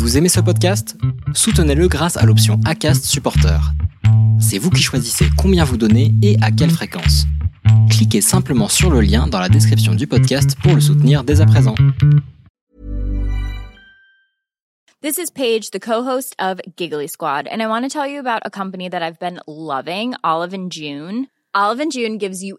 Vous aimez ce podcast? Soutenez-le grâce à l'option ACAST Supporter. C'est vous qui choisissez combien vous donnez et à quelle fréquence. Cliquez simplement sur le lien dans la description du podcast pour le soutenir dès à présent. This is Paige, the co-host of Giggly Squad, and I want to tell you about a company that I've been loving, Olive and June. Olive and June gives you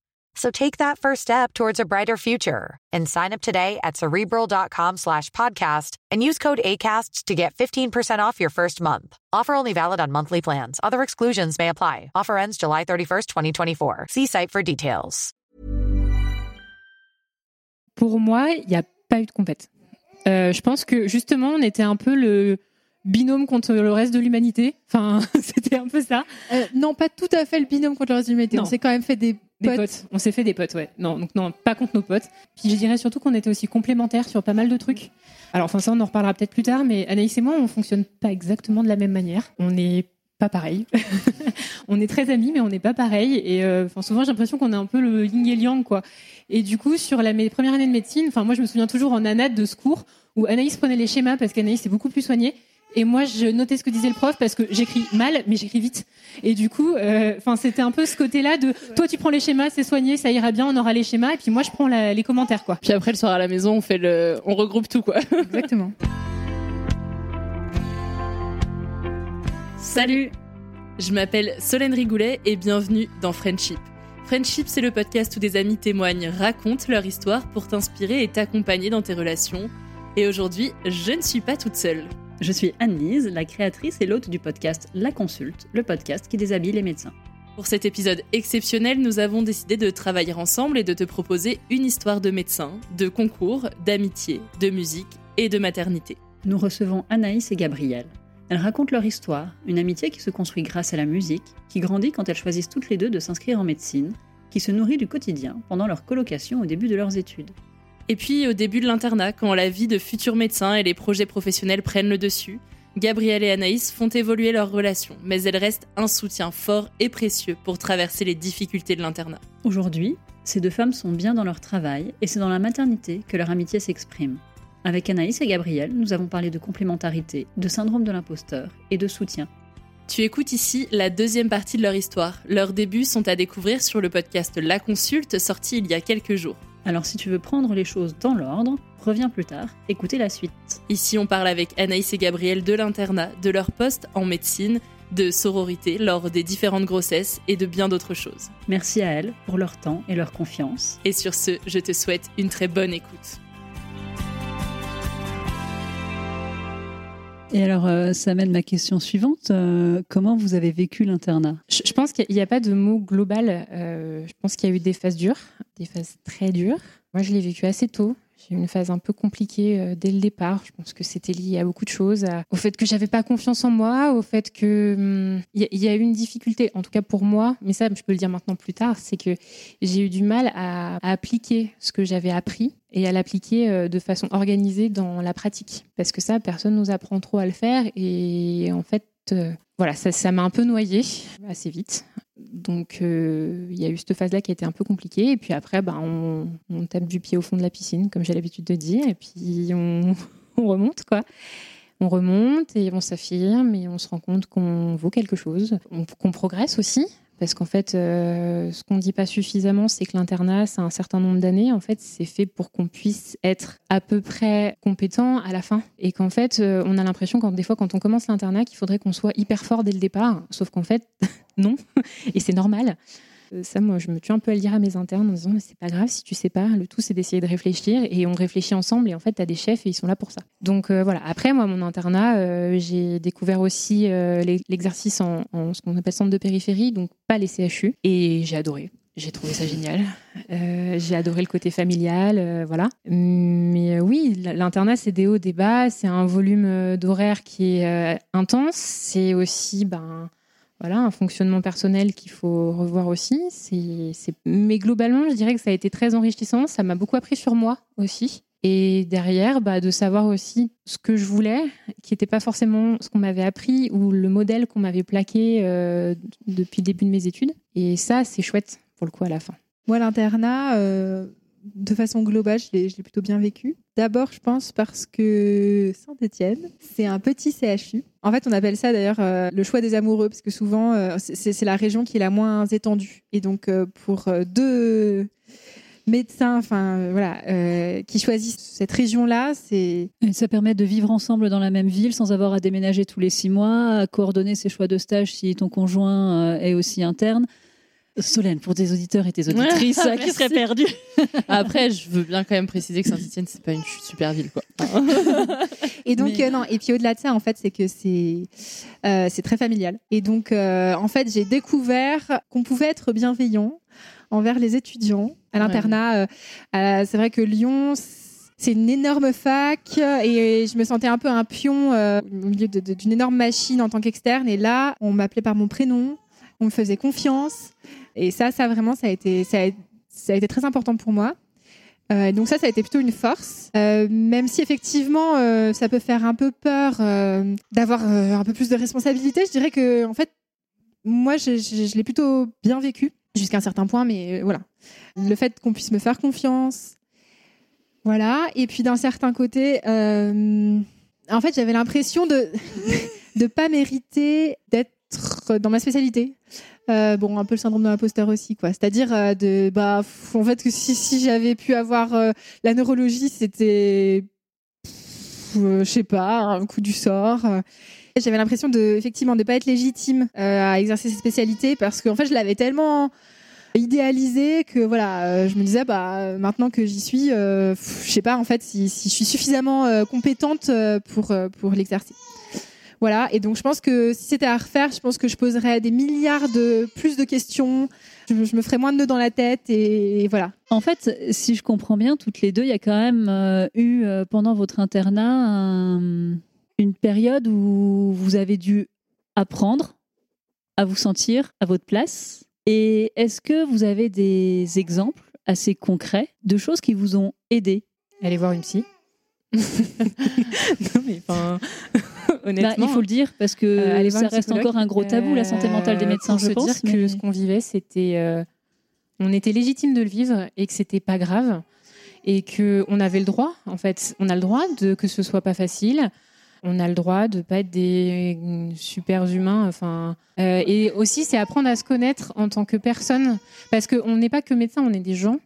So take that first step towards a brighter future and sign up today at cerebral.com slash podcast and use code ACAST to get 15% off your first month. Offer only valid on monthly plans. Other exclusions may apply. Offer ends July 31st, 2024. See site for details. Pour moi, il n'y a pas eu de compète. Euh, je pense que justement, on était un peu le binôme contre le reste de l'humanité. Enfin, c'était un peu ça. Euh, non, pas tout à fait le binôme contre le reste de l'humanité. On s'est quand même fait des Des potes. potes. On s'est fait des potes, ouais. Non, donc non, pas contre nos potes. Puis je dirais surtout qu'on était aussi complémentaires sur pas mal de trucs. Alors, enfin, ça, on en reparlera peut-être plus tard, mais Anaïs et moi, on fonctionne pas exactement de la même manière. On n'est pas pareil. on est très amis, mais on n'est pas pareil. Et euh, souvent, j'ai l'impression qu'on est un peu le yin et le yang, quoi. Et du coup, sur la première année de médecine, enfin, moi, je me souviens toujours en anade de ce cours où Anaïs prenait les schémas parce qu'Anaïs est beaucoup plus soignée. Et moi, je notais ce que disait le prof parce que j'écris mal, mais j'écris vite. Et du coup, euh, enfin, c'était un peu ce côté-là de toi, tu prends les schémas, c'est soigné, ça ira bien, on aura les schémas. Et puis moi, je prends la- les commentaires, quoi. Puis après, le soir à la maison, on fait le, on regroupe tout quoi. Exactement. Salut Je m'appelle Solène Rigoulet et bienvenue dans Friendship. Friendship, c'est le podcast où des amis témoignent, racontent leur histoire pour t'inspirer et t'accompagner dans tes relations. Et aujourd'hui, je ne suis pas toute seule. Je suis Anne-Lise, la créatrice et l'hôte du podcast La Consulte, le podcast qui déshabille les médecins. Pour cet épisode exceptionnel, nous avons décidé de travailler ensemble et de te proposer une histoire de médecin, de concours, d'amitié, de musique et de maternité. Nous recevons Anaïs et Gabrielle. Elles racontent leur histoire, une amitié qui se construit grâce à la musique, qui grandit quand elles choisissent toutes les deux de s'inscrire en médecine, qui se nourrit du quotidien pendant leur colocation au début de leurs études. Et puis au début de l'internat, quand la vie de futurs médecins et les projets professionnels prennent le dessus, Gabrielle et Anaïs font évoluer leur relation, mais elles restent un soutien fort et précieux pour traverser les difficultés de l'internat. Aujourd'hui, ces deux femmes sont bien dans leur travail et c'est dans la maternité que leur amitié s'exprime. Avec Anaïs et Gabrielle, nous avons parlé de complémentarité, de syndrome de l'imposteur et de soutien. Tu écoutes ici la deuxième partie de leur histoire. Leurs débuts sont à découvrir sur le podcast La Consulte sorti il y a quelques jours. Alors si tu veux prendre les choses dans l'ordre, reviens plus tard, écoutez la suite. Ici, on parle avec Anaïs et Gabriel de l'internat, de leur poste en médecine, de sororité lors des différentes grossesses et de bien d'autres choses. Merci à elles pour leur temps et leur confiance. Et sur ce, je te souhaite une très bonne écoute. Et alors, euh, ça mène ma question suivante. Euh, comment vous avez vécu l'internat? Je, je pense qu'il n'y a pas de mot global. Euh, je pense qu'il y a eu des phases dures, des phases très dures. Moi, je l'ai vécu assez tôt. J'ai eu une phase un peu compliquée euh, dès le départ. Je pense que c'était lié à beaucoup de choses, au fait que j'avais pas confiance en moi, au fait que il y, a- il y a eu une difficulté, en tout cas pour moi, mais ça je peux le dire maintenant plus tard, c'est que j'ai eu du mal à, appliquer ce que j'avais appris et à l'appliquer euh, de façon organisée dans la pratique. Parce que ça, personne nous apprend trop à le faire et en fait, euh, voilà, ça m'a un peu noyé assez vite. Donc, euh, il y a eu cette phase-là qui a été un peu compliquée. Et puis après, bah, on, tape du pied au fond de la piscine, comme j'ai l'habitude de dire. Et puis, on, on remonte, quoi. On remonte et on s'affirme et on se rend compte qu'on vaut quelque chose, on- qu'on progresse aussi. Parce qu'en fait, euh, ce qu'on ne dit pas suffisamment, c'est que l'internat, c'est un certain nombre d'années. En fait, c'est fait pour qu'on puisse être à peu près compétent à la fin. Et qu'en fait, euh, on a l'impression, quand, des fois, quand on commence l'internat, qu'il faudrait qu'on soit hyper fort dès le départ. Sauf qu'en fait, non. Et c'est normal. Euh, Ça, moi, je me tue un peu à le dire à mes internes en disant, c'est pas grave si tu sais pas. Le tout, c'est d'essayer de réfléchir et on réfléchit ensemble. Et en fait, tu as des chefs et ils sont là pour ça. Donc euh, voilà. Après, moi, mon internat, euh, j'ai découvert aussi l'e- l'exercice en, ce qu'on appelle centre de périphérie, donc pas les CHU. Et j'ai adoré. J'ai trouvé ça génial. J'ai adoré le côté familial, voilà. Mais oui, l'internat, c'est des hauts, des bas, c'est un volume d'horaire qui est intense. C'est aussi, ben, voilà, un fonctionnement personnel qu'il faut revoir aussi. Mais globalement, je dirais que ça a été très enrichissant. Ça m'a beaucoup appris sur moi aussi. Et derrière, bah, de savoir aussi ce que je voulais, qui n'était pas forcément ce qu'on m'avait appris ou le modèle qu'on m'avait plaqué euh, depuis le début de mes études. Et ça, c'est chouette pour le coup à la fin. Moi, l'internat, euh, de façon globale, je l'ai plutôt bien vécu. D'abord, je pense parce que Saint-Étienne, c'est un petit CHU. En fait, on appelle ça d'ailleurs euh, le choix des amoureux, parce que souvent, euh, c'est la région qui est la moins étendue. Et donc, euh, pour deux médecins, enfin voilà, qui choisissent cette région-là, c'est ça permet de vivre ensemble dans la même ville sans avoir à déménager tous les six mois, à coordonner ses choix de stage si ton conjoint est aussi interne. Solène, pour tes auditeurs et tes auditrices Ouais, qui seraient perdus. Après, je veux bien quand même préciser que Saint-Etienne, c'est pas une super ville, quoi. Et donc, Mais- euh, non, et puis au-delà de ça, en fait, c'est que c'est euh, c'est très familial. Et donc, euh, en fait, j'ai découvert qu'on pouvait être bienveillant envers les étudiants à l'internat. Euh, euh, c'est vrai que Lyon, c'est une énorme fac et je me sentais un peu un pion euh, au milieu d'une énorme machine en tant qu'externe. Et là, on m'appelait par mon prénom, on me faisait confiance. Et ça, ça vraiment, ça a été, ça a, été très important pour moi. Euh, donc ça, ça a été plutôt une force, Euh, même si effectivement, euh, ça peut faire un peu peur d'avoir un peu plus de responsabilité. Je dirais que en fait, moi, je, l'ai plutôt bien vécu jusqu'à un certain point, mais voilà, le fait qu'on puisse me faire confiance, voilà. Et puis d'un certain côté, en fait, j'avais l'impression de de pas mériter d'être dans ma spécialité. Euh, bon, un peu le syndrome de l'imposteur aussi, quoi. C'est-à-dire euh, de, bah, en fait, que si, si j'avais pu avoir euh, la neurologie, c'était, euh, je sais pas, un coup du sort. Euh, J'avais l'impression de, effectivement, de pas être légitime euh, à exercer cette spécialité parce qu'en fait, je l'avais tellement idéalisé que voilà, je me disais, bah, maintenant que j'y suis, je sais pas, en fait, si, si je suis suffisamment compétente pour, pour l'exercer. Voilà, et donc je pense que si c'était à refaire, je pense que je poserais des milliards de plus de questions, je, je me ferais moins de nœuds dans la tête et, voilà. En fait, si je comprends bien, toutes les deux, il y a quand même euh, eu euh, pendant votre internat un- une période où vous avez dû apprendre à vous sentir à votre place. Et est-ce que vous avez des exemples assez concrets de choses qui vous ont aidé? Allez voir une psy. non, mais enfin, Bah, honnêtement. il faut le dire parce que Euh, ça reste encore un gros tabou, la santé mentale des Euh, médecins, je se pense. dire que ce qu'on vivait, c'était, euh, on était légitime de le vivre et que c'était pas grave et que on avait le droit. En fait, on a le droit de que ce soit pas facile. On a le droit de pas être des mm, super humains. Enfin, euh, et aussi, c'est apprendre à se connaître en tant que personne, parce qu'on n'est pas que médecin, on est des gens,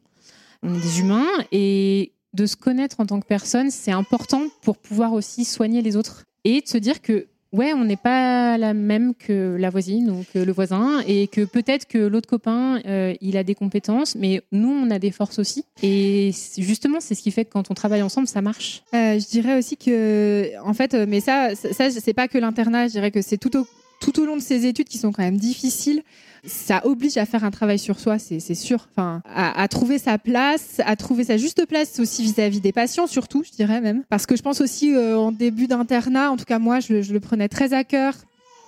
on est des humains, et de se connaître en tant que personne, c'est important pour pouvoir aussi soigner les autres et de se dire que ouais, on n'est pas la même que la voisine ou que le voisin, et que peut-être que l'autre copain, euh, il a des compétences, mais nous, on a des forces aussi. Et justement, c'est ce qui fait que quand on travaille ensemble, ça marche. Euh, je dirais aussi que, en fait, euh, mais ça, ça, ça, c'est pas que l'internat, je dirais que c'est tout au tout au long de ces études qui sont quand même difficiles, ça oblige à faire un travail sur soi, c'est sûr. Enfin, à, trouver sa place, à trouver sa juste place aussi vis-à-vis des patients, surtout, je dirais même. Parce que je pense aussi euh, en début d'internat, en tout cas moi, je, le prenais très à cœur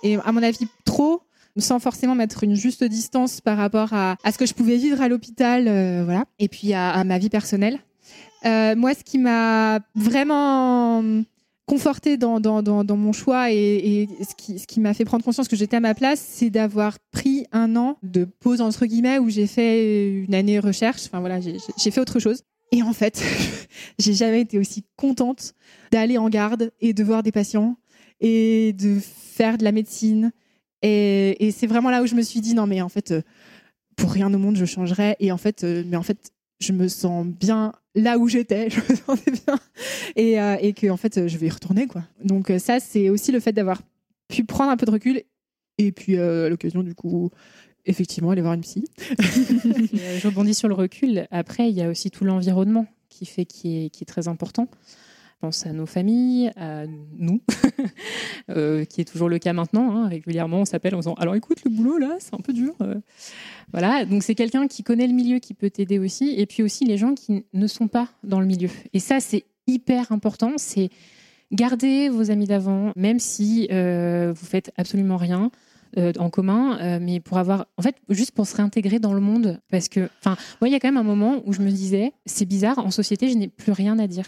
et à mon avis trop sans forcément mettre une juste distance par rapport à, ce que je pouvais vivre à l'hôpital, euh, voilà, et puis à, ma vie personnelle. Euh, moi, ce qui m'a vraiment conforté dans, mon choix et, ce qui, m'a fait prendre conscience que j'étais à ma place, c'est d'avoir pris un an de pause entre guillemets où j'ai fait une année recherche. Enfin voilà, j'ai fait autre chose. Et en fait, j'ai jamais été aussi contente d'aller en garde et de voir des patients et de faire de la médecine. Et, et c'est vraiment là où je me suis dit non mais en fait, euh, pour rien au monde je changerais. Et en fait, euh, mais en fait, je me sens bien là où j'étais, je me sentais bien, et, euh, et que en fait, je vais y retourner quoi. Donc euh, ça, c'est aussi le fait d'avoir pu prendre un peu de recul, et puis euh, l'occasion du coup, effectivement, aller voir une psy. je rebondis sur le recul. Après, il y a aussi tout l'environnement qui fait qui est très important pense à nos familles, à nous, euh, qui est toujours le cas maintenant. Hein. Régulièrement, on s'appelle en disant Alors écoute, le boulot là, c'est un peu dur. Euh. Voilà, donc c'est quelqu'un qui connaît le milieu qui peut t'aider aussi. Et puis aussi les gens qui ne sont pas dans le milieu. Et ça, c'est hyper important. C'est garder vos amis d'avant, même si euh, vous faites absolument rien. en commun, mais pour avoir, en fait, juste pour se réintégrer dans le monde, parce que, enfin, moi, il y a quand même un moment où je me disais, c'est bizarre, en société, je n'ai plus rien à dire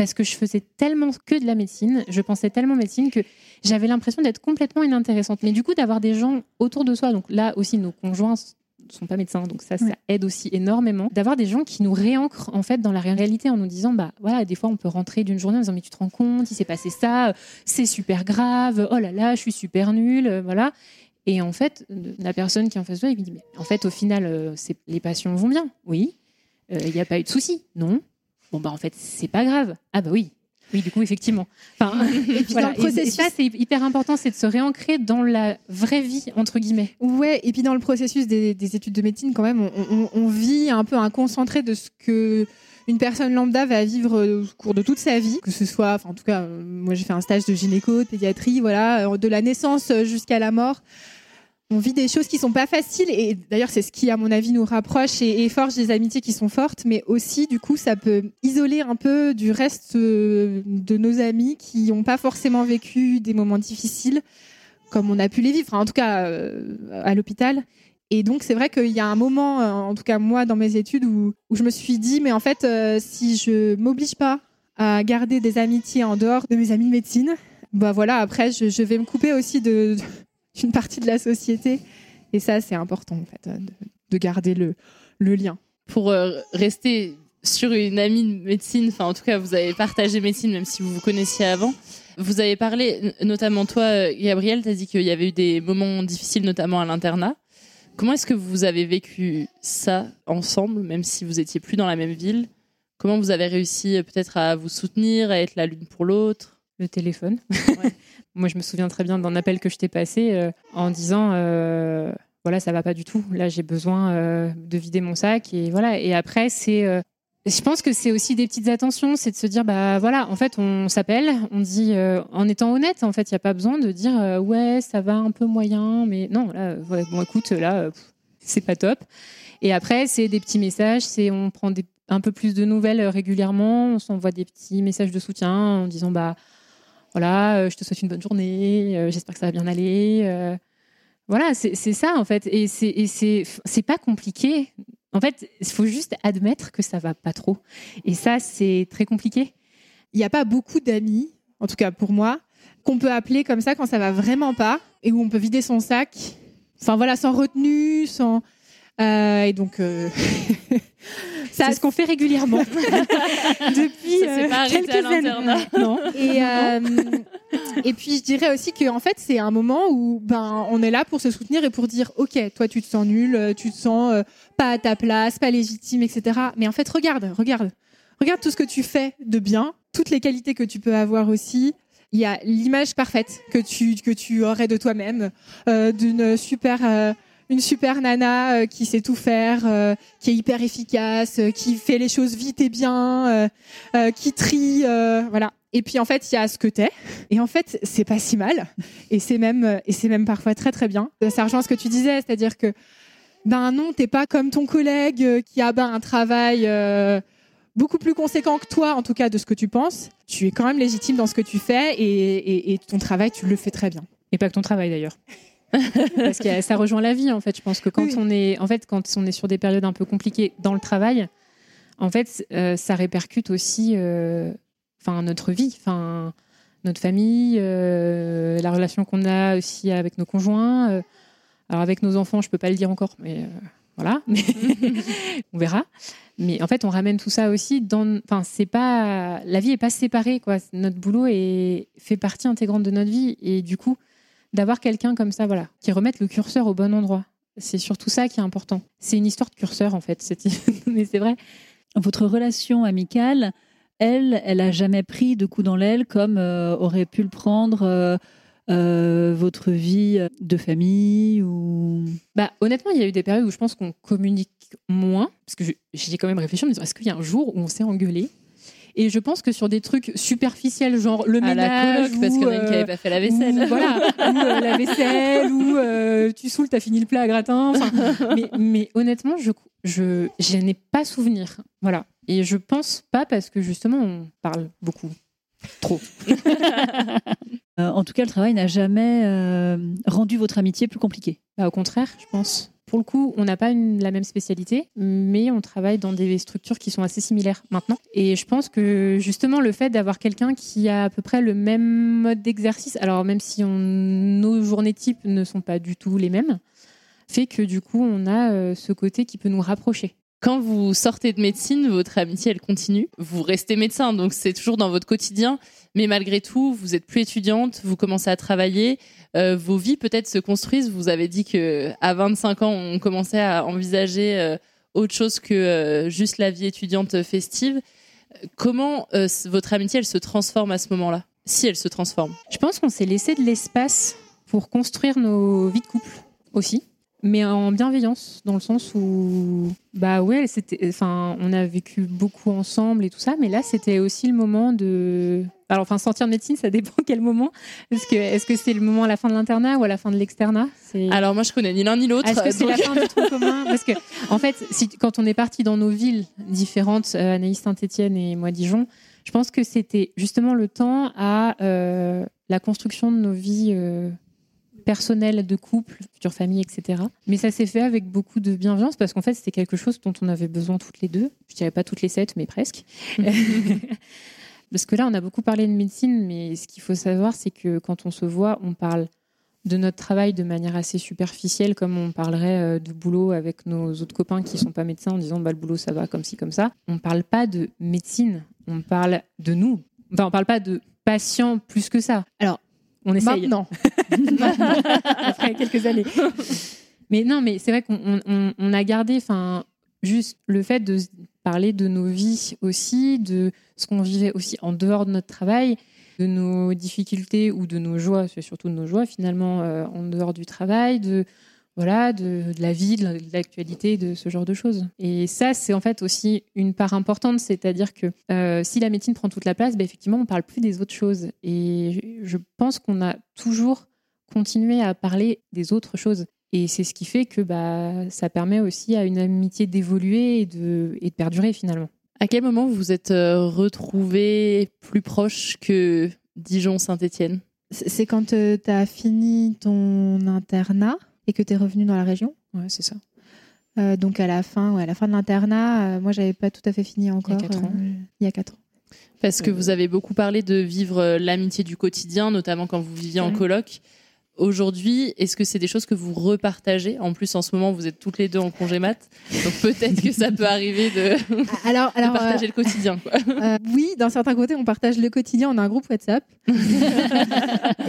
parce que je faisais tellement que de la médecine, je pensais tellement médecine que j'avais l'impression d'être complètement inintéressante. Mais du coup, d'avoir des gens autour de soi, donc là aussi, nos conjoints ne sont pas médecins, donc ça, ça aide aussi énormément. D'avoir des gens qui nous réancrent en fait dans la réalité en nous disant, bah voilà, des fois on peut rentrer d'une journée en disant, mais tu te rends compte, il s'est passé ça, c'est super grave, oh là là, je suis super nulle, voilà. Et en fait, la personne qui est en face de toi, il me dit, mais en fait, au final, euh, les patients vont bien, oui. Euh, il n'y a pas eu de souci, non. Bon, bah en fait, c'est pas grave. Ah, bah oui. Oui, du coup, effectivement. Enfin, et puis dans le processus, ça, c'est hyper important, c'est de se réancrer dans la vraie vie, entre guillemets. Ouais, et puis dans le processus des, études de médecine, quand même, on, vit un peu un concentré de ce que une personne lambda va vivre au cours de toute sa vie, que ce soit, enfin, en tout cas, euh, moi j'ai fait un stage de gynéco, de pédiatrie, voilà, euh, de la naissance jusqu'à la mort on vit des choses qui sont pas faciles et d'ailleurs c'est ce qui à mon avis nous rapproche et, forge des amitiés qui sont fortes. Mais aussi du coup ça peut isoler un peu du reste euh, de nos amis qui n'ont pas forcément vécu des moments difficiles comme on a pu les vivre en tout cas euh, à l'hôpital. Et donc c'est vrai qu'il y a un moment euh, en tout cas moi dans mes études où, je me suis dit mais en fait si je m'oblige pas à garder des amitiés en dehors de mes amis de médecine bah voilà après je vais me couper aussi de une partie de la société. Et ça, c'est important, en fait, de, garder le, le, lien. Pour euh, rester sur une amie de médecine, enfin, en tout cas, vous avez partagé médecine, même si vous vous connaissiez avant. Vous avez parlé, notamment toi, Gabriel, tu as dit qu'il y avait eu des moments difficiles, notamment à l'internat. Comment est-ce que vous avez vécu ça ensemble, même si vous étiez plus dans la même ville? Comment vous avez réussi euh, peut-être à vous soutenir, à être la l'une pour l'autre? Le téléphone. Moi, je me souviens très bien d'un appel que je t'ai passé euh, en disant euh, voilà, ça va pas du tout. Là, j'ai besoin euh, de vider mon sac. Et voilà. Et après, c'est. je pense que c'est aussi des petites attentions, c'est de se dire bah voilà, en fait, on s'appelle, on dit en étant honnête, en fait, il y a pas besoin de dire ouais, ça va un peu moyen, mais non, là, bon, écoute, là, c'est pas top. Et après, c'est des petits messages, c'est on prend un peu plus de nouvelles régulièrement, on s'envoie des petits messages de soutien en disant bah voilà, euh, je te souhaite une bonne journée, euh, j'espère que ça va bien aller. Euh. voilà, c'est ça en fait. Et c'est pas compliqué. En fait, il faut juste admettre que ça va pas trop. Et ça, c'est très compliqué. Il n'y a pas beaucoup d'amis, en tout cas pour moi, qu'on peut appeler comme ça quand ça va vraiment pas et où on peut vider son sac. Enfin voilà, sans retenue, sans. Et donc, C'est ce qu'on fait régulièrement depuis euh, quelques années. Non. Et, euh, et puis je dirais aussi que en fait c'est un moment où ben on est là pour se soutenir et pour dire ok toi tu te sens nul, tu te sens euh, pas à ta place, pas légitime, etc. Mais en fait regarde, regarde, regarde tout ce que tu fais de bien, toutes les qualités que tu peux avoir aussi il y a l'image parfaite que tu que tu aurais de toi-même, d'une super une super nana euh, qui sait tout faire, euh, qui est hyper efficace, euh, qui fait les choses vite et bien, qui trie, voilà. Et puis en fait, il y a ce que t'es. Et en fait, c'est pas si mal. Et c'est même, et c'est même parfois très très bien. Ça rejoint ce que tu disais, c'est-à-dire que ben non, t'es pas comme ton collègue qui a ben, un travail beaucoup plus conséquent que toi, en tout cas de ce que tu penses. Tu es quand même légitime dans ce que tu fais et- et ton travail, tu le fais très bien. Et pas que ton travail d'ailleurs. Parce que ça rejoint la vie en fait. Je pense que quand Oui. on est, en fait, quand on est sur des périodes un peu compliquées dans le travail, en fait, euh, ça répercute aussi, euh, enfin notre vie, enfin notre famille, euh, la relation qu'on a aussi avec nos conjoints. alors avec nos enfants, je peux pas le dire encore, mais voilà, Mais on verra. Mais en fait, on ramène tout ça aussi dans. Enfin, c'est pas la vie est pas séparée quoi. Notre boulot est fait partie intégrante de notre vie et du coup d'avoir quelqu'un comme ça, voilà, qui remette le curseur au bon endroit. C'est surtout ça qui est important. C'est une histoire de curseur en fait. cette- Mais c'est vrai. Votre relation amicale, elle, elle a jamais pris de coups dans l'aile comme euh, aurait pu le prendre euh, euh, votre vie de famille ou? Bah, honnêtement, il y a eu des périodes où je pense qu'on communique moins, parce que j'y ai quand même réfléchi en me disant est-ce qu'il y a un jour où on s'est engueulé Et je pense que sur des trucs superficiels, genre le À la ménage, coloc, parce ou, qu'il y en a une qui euh, avait pas fait la vaisselle. ou, voilà, ou euh, la vaisselle, ou euh, tu saoules, t'as fini le plat à gratin. mais, mais honnêtement, je, je, je n'ai pas souvenir. Voilà. Et je pense pas parce que justement, on parle beaucoup. Trop. Euh, en tout cas, le travail n'a jamais euh, rendu votre amitié plus compliquée. Bah, au contraire, je pense. Pour le coup, on n'a pas la même spécialité, mais on travaille dans des structures qui sont assez similaires maintenant. Et je pense que justement, le fait d'avoir quelqu'un qui a à peu près le même mode d'exercice, alors même si on- nos journées types ne sont pas du tout les mêmes, fait que du coup, on a euh, ce côté qui peut nous rapprocher. Quand vous sortez de médecine, votre amitié, elle continue. Vous restez médecin, donc c'est toujours dans votre quotidien. Mais malgré tout, vous êtes plus étudiante, vous commencez à travailler. euh, vos vies peut-être se construisent. Vous avez dit que à 25 ans, on commençait à envisager euh, autre chose que euh, juste la vie étudiante festive. Comment votre amitié, elle se transforme à ce moment-là? Si elle se transforme. Je pense qu'on s'est laissé de l'espace pour construire nos vies de couple aussi, mais en bienveillance, dans le sens où, bah ouais, c'était, enfin, on a vécu beaucoup ensemble et tout ça, mais là, c'était aussi le moment de. Alors, enfin, sortir de médecine, ça dépend quel moment. Est-ce que, est-ce que c'est le moment à la fin de l'internat ou à la fin de l'externat? Alors moi, je connais ni l'un ni l'autre. est-ce que c'est la fin du tronc commun? Parce que, en fait, si, quand on est parti dans nos villes différentes, euh, Anaïs Saint-Etienne et moi Dijon, je pense que c'était justement le temps à euh, la construction de nos vies euh, personnelles, de couple, future famille, etc. Mais ça s'est fait avec beaucoup de bienveillance parce qu'en fait, c'était quelque chose dont on avait besoin toutes les deux. Je dirais pas toutes les sept, mais presque. Parce que là, on a beaucoup parlé de médecine, mais ce qu'il faut savoir, c'est que quand on se voit, on parle de notre travail de manière assez superficielle, comme on parlerait euh, de boulot avec nos autres copains qui sont pas médecins en disant bah, le boulot ça va comme ci, comme ça. On parle pas de médecine, on parle de nous. Enfin, on parle pas de patients plus que ça. Alors, on essaye. Maintenant, après quelques années. Mais non, mais c'est vrai qu'on on- on- on a gardé, juste le fait de parler de nos vies aussi, de ce qu'on vivait aussi en dehors de notre travail, de nos difficultés ou de nos joies, c'est surtout de nos joies finalement euh, en dehors du travail, de voilà, de, la vie, de la- de l'actualité, de ce genre de choses. Et ça, c'est en fait aussi une part importante, c'est-à-dire que euh, si la médecine prend toute la place, bah, effectivement, on parle plus des autres choses. Et je pense qu'on a toujours continué à parler des autres choses. Et c'est ce qui fait que bah, ça permet aussi à une amitié d'évoluer et de, et de perdurer finalement. À quel moment vous vous êtes euh, retrouvés plus proches que Dijon-Saint-Étienne c'est c'est quand tu as fini ton internat et que tu es revenu dans la région? Ouais, c'est ça. Euh, donc à la fin, ouais, à la fin de l'internat, euh, moi j'avais pas tout à fait fini encore. quatre ans. euh, il y a quatre ans. Parce que vous avez beaucoup parlé de vivre euh, l'amitié du quotidien, notamment quand vous viviez en coloc. Aujourd'hui, est-ce que c'est des choses que vous repartagez? En plus, en ce moment, vous êtes toutes les deux en congé mat, donc peut-être que ça peut arriver de, Alors, partager le quotidien. Quoi. euh, oui, d'un certain côté, on partage le quotidien. On a un groupe WhatsApp.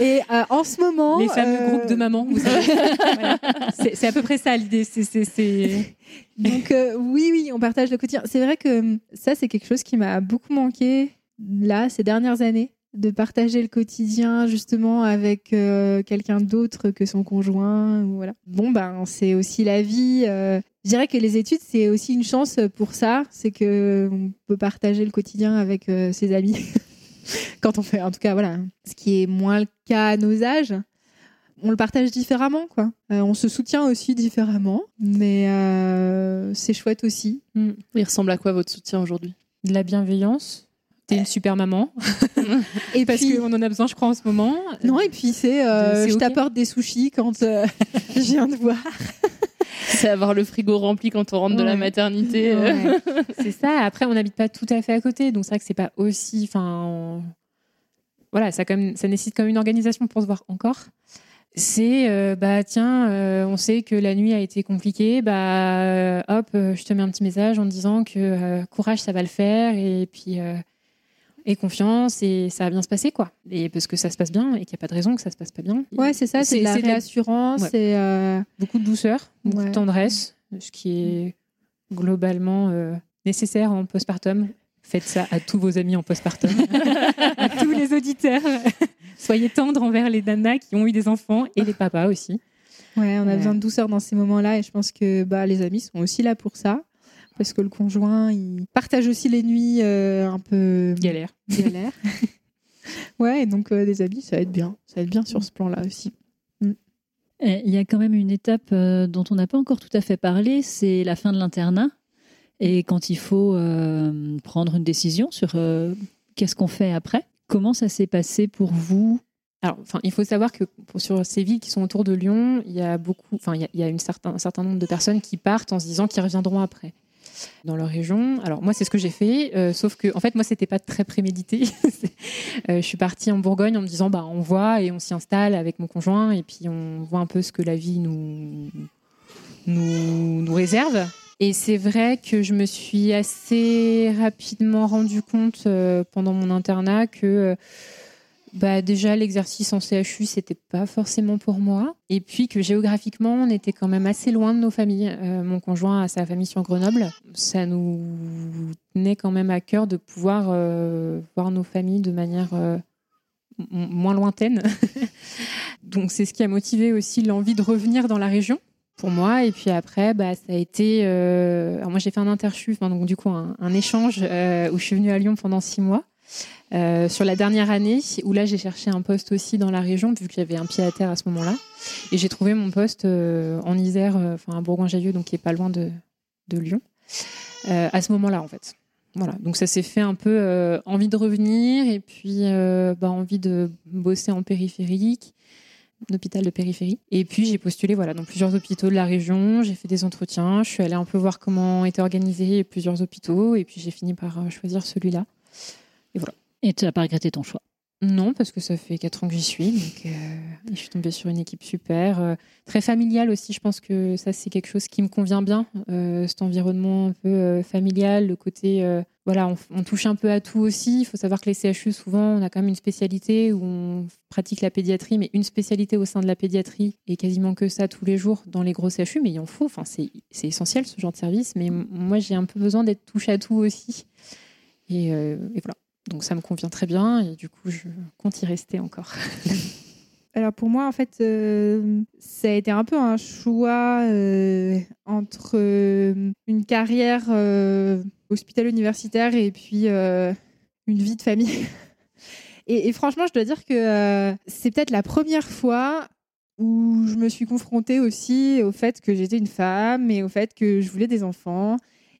et euh, en ce moment, Les fameux euh, groupes de mamans, vous savez. Voilà. C'est c'est à peu près ça l'idée. C'est- c'est- c'est- Donc euh, oui, oui, on partage le quotidien. C'est vrai que hum, ça, c'est quelque chose qui m'a beaucoup manqué là ces dernières années. De partager le quotidien justement avec euh, quelqu'un d'autre que son conjoint. ou Voilà. Bon, ben, c'est aussi la vie. euh. Je dirais que les études, c'est aussi une chance pour ça. C'est que on peut partager le quotidien avec euh, ses amis. Quand on fait, en tout cas, voilà. Ce qui est moins le cas à nos âges. On le partage différemment, quoi. Euh, on se soutient aussi différemment, mais euh, c'est chouette aussi. Mm. Il ressemble à quoi votre soutien aujourd'hui? De la bienveillance. T'es une super maman. Et Parce puis, qu'on en a besoin, je crois, en ce moment. non, et puis c'est, euh, je t'apporte des sushis quand euh, je viens de voir. C'est avoir le frigo rempli quand on rentre de la maternité. Ouais. c'est ça. Après, on n'habite pas tout à fait à côté, donc c'est vrai que c'est pas aussi. Enfin, on- voilà, ça, quand même, ça nécessite quand même une organisation pour se voir encore. C'est euh, bah tiens, euh, on sait que la nuit a été compliquée, bah euh, hop, euh, je te mets un petit message en te disant que euh, courage, ça va le faire, et puis euh, et confiance, et ça va bien se passer quoi. Et parce que ça se passe bien et qu'il n'y a pas de raison que ça se passe pas bien. Ouais, c'est ça, c'est de la réassurance. Ouais. Et, euh, beaucoup de douceur, beaucoup Ouais. de tendresse, ce qui est globalement euh, nécessaire en postpartum. Faites ça à tous vos amis en postpartum, à tous les auditeurs. Soyez tendres envers les nanas qui ont eu des enfants et les papas aussi. ouais, on a Ouais. besoin de douceur dans ces moments-là. Et je pense que bah, les amis sont aussi là pour ça. Parce que le conjoint, il partage aussi les nuits euh, un peu Galère. galères. ouais, et donc euh, des amis, ça va être bien. Ça va être bien sur ce plan-là aussi. Et Il y a quand même une étape euh, dont on n'a pas encore tout à fait parlé, c'est la fin de l'internat. Et quand il faut euh, prendre une décision sur euh, qu'est-ce qu'on fait après, comment ça s'est passé pour vous? Alors, enfin, il faut savoir que pour- sur ces villes qui sont autour de Lyon, il y a beaucoup, enfin, il y a, il y a une certain, un certain nombre de personnes qui partent en se disant qu'ils reviendront après dans leur région. Alors moi, c'est ce que j'ai fait, euh, sauf que en fait, moi, c'était pas très prémédité. Euh, je suis partie en Bourgogne en me disant, bah, on voit et on s'y installe avec mon conjoint et puis on voit un peu ce que la vie nous nous, réserve. Et c'est vrai que je me suis assez rapidement rendu compte euh, pendant mon internat que bah, déjà l'exercice en CHU c'était pas forcément pour moi. Et puis que géographiquement on était quand même assez loin de nos familles. Euh, mon conjoint a sa famille sur Grenoble. Ça nous tenait quand même à cœur de pouvoir euh, voir nos familles de manière euh, moins lointaine. Donc c'est ce qui a motivé aussi l'envie de revenir dans la région pour moi. Et puis après bah, ça a été alors moi j'ai fait un interchu enfin, donc du coup un, échange où je suis venue à Lyon pendant six mois euh, sur la dernière année, où là j'ai cherché un poste aussi dans la région, vu que j'avais un pied à terre à ce moment-là. Et j'ai trouvé mon poste euh, en Isère, euh, enfin à Bourgoin-Jallieu, donc qui est pas loin de, Lyon, à ce moment-là en fait. Voilà, donc ça s'est fait un peu envie de revenir et puis bah, envie de bosser en périphérique, hôpital de périphérie. Et puis j'ai postulé voilà, dans plusieurs hôpitaux de la région, j'ai fait des entretiens, je suis allée un peu voir comment étaient organisés plusieurs hôpitaux et puis j'ai fini par choisir celui-là. Et tu n'as pas regretté ton choix? Non, parce que ça fait 4 ans que j'y suis. Donc, euh, et je suis tombée sur une équipe super. euh, très familiale aussi. Je pense que ça, c'est quelque chose qui me convient bien. euh, cet environnement un peu familial, le côté. voilà, on, touche un peu à tout aussi. Il faut savoir que les CHU, souvent, on a quand même une spécialité où on pratique la pédiatrie, mais une spécialité au sein de la pédiatrie et quasiment que ça tous les jours dans les gros CHU. Mais il en faut. Enfin, c'est essentiel ce genre de service. Mais moi, j'ai un peu besoin d'être touche à tout aussi. Et, et voilà. Donc ça me convient très bien et du coup je compte y rester encore. Alors pour moi, en fait, euh, ça a été un peu un choix euh, entre euh, une carrière hospitalo-universitaire et puis une vie de famille. Et, et franchement, je dois dire que c'est peut-être la première fois où je me suis confrontée aussi au fait que j'étais une femme et au fait que je voulais des enfants